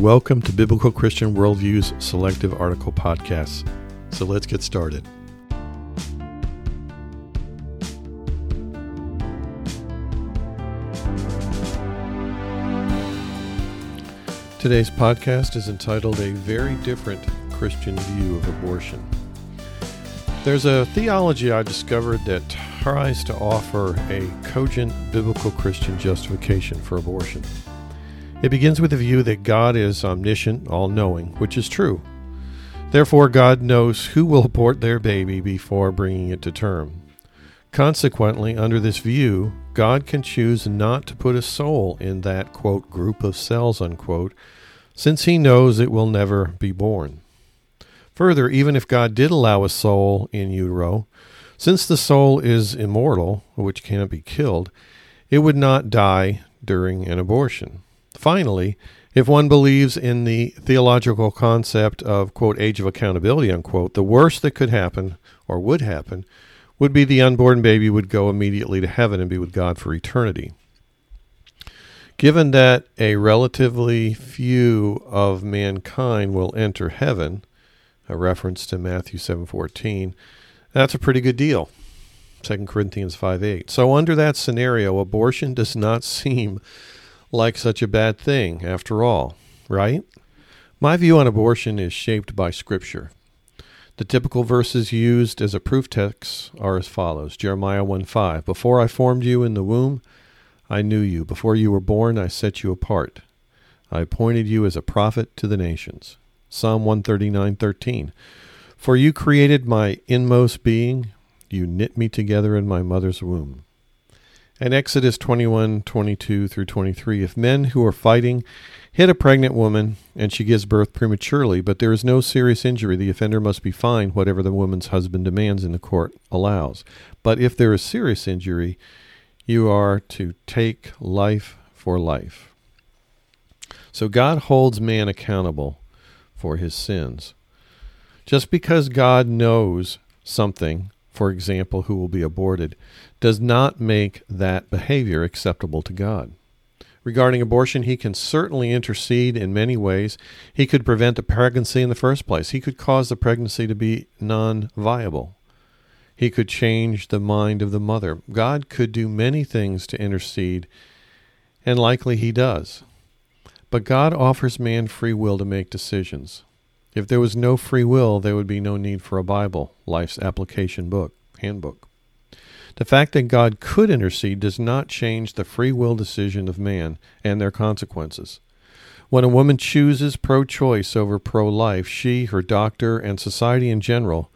Welcome to Biblical Christian Worldview's Selective Article Podcasts. So let's get started. Today's podcast is entitled A Very Different Christian View of Abortion. There's a theology I discovered that tries to offer a cogent biblical Christian justification for abortion. It begins with the view that God is omniscient, all knowing, which is true. Therefore, God knows who will abort their baby before bringing it to term. Consequently, under this view, God can choose not to put a soul in that, quote, group of cells, unquote, since he knows it will never be born. Further, even if God did allow a soul in utero, since the soul is immortal, which cannot be killed, it would not die during an abortion. Finally, if one believes in the theological concept of, quote, age of accountability, unquote, the worst that could happen, or would happen, would be the unborn baby would go immediately to heaven and be with God for eternity. Given that a relatively few of mankind will enter heaven, a reference to Matthew 7:14, that's a pretty good deal. 2 Corinthians 5:8. So under that scenario, abortion does not seem like such a bad thing after all, right? My view on abortion is shaped by scripture. The typical verses used as a proof text are as follows Jeremiah 1 5. Before I formed you in the womb, I knew you. Before you were born, I set you apart. I appointed you as a prophet to the nations. Psalm 139:13 For you created my inmost being, you knit me together in my mother's womb. And Exodus 21 22 through 23. If men who are fighting hit a pregnant woman and she gives birth prematurely, but there is no serious injury, the offender must be fined whatever the woman's husband demands and the court allows. But if there is serious injury, you are to take life for life. So God holds man accountable for his sins. Just because God knows something for example, who will be aborted, does not make that behavior acceptable to God. Regarding abortion, he can certainly intercede in many ways. He could prevent the pregnancy in the first place. He could cause the pregnancy to be non viable. He could change the mind of the mother. God could do many things to intercede, and likely he does. But God offers man free will to make decisions. If there was no free will, there would be no need for a Bible, life's application book, handbook. The fact that God could intercede does not change the free will decision of man and their consequences. When a woman chooses pro choice over pro life, she, her doctor, and society in general,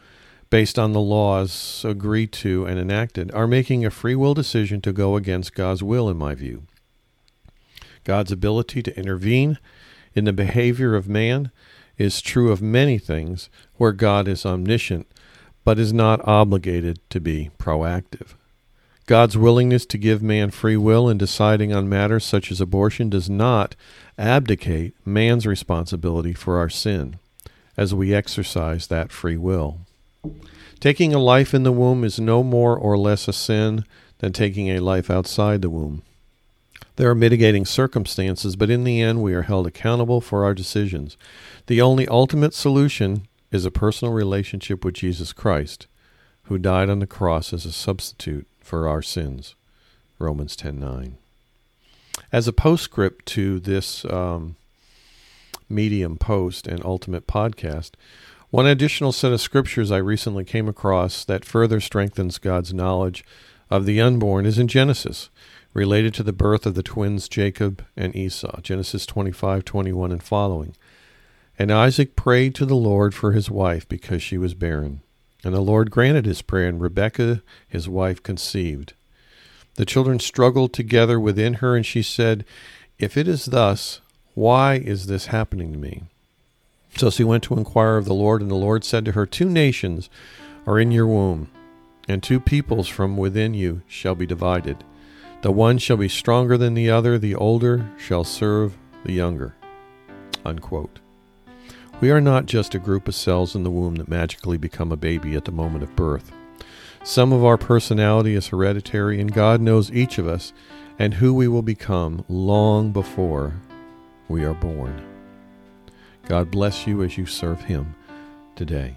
based on the laws agreed to and enacted, are making a free will decision to go against God's will, in my view. God's ability to intervene in the behavior of man is true of many things where God is omniscient, but is not obligated to be proactive. God's willingness to give man free will in deciding on matters such as abortion does not abdicate man's responsibility for our sin as we exercise that free will. Taking a life in the womb is no more or less a sin than taking a life outside the womb. There are mitigating circumstances, but in the end, we are held accountable for our decisions. The only ultimate solution is a personal relationship with Jesus Christ, who died on the cross as a substitute for our sins. Romans 10:9. As a postscript to this um, medium post and ultimate podcast, one additional set of scriptures I recently came across that further strengthens God's knowledge of the unborn is in Genesis related to the birth of the twins Jacob and Esau, Genesis 25, 21, and following. And Isaac prayed to the Lord for his wife because she was barren. And the Lord granted his prayer, and Rebekah, his wife, conceived. The children struggled together within her, and she said, If it is thus, why is this happening to me? So she went to inquire of the Lord, and the Lord said to her, Two nations are in your womb, and two peoples from within you shall be divided. The one shall be stronger than the other, the older shall serve the younger. Unquote. We are not just a group of cells in the womb that magically become a baby at the moment of birth. Some of our personality is hereditary, and God knows each of us and who we will become long before we are born. God bless you as you serve Him today.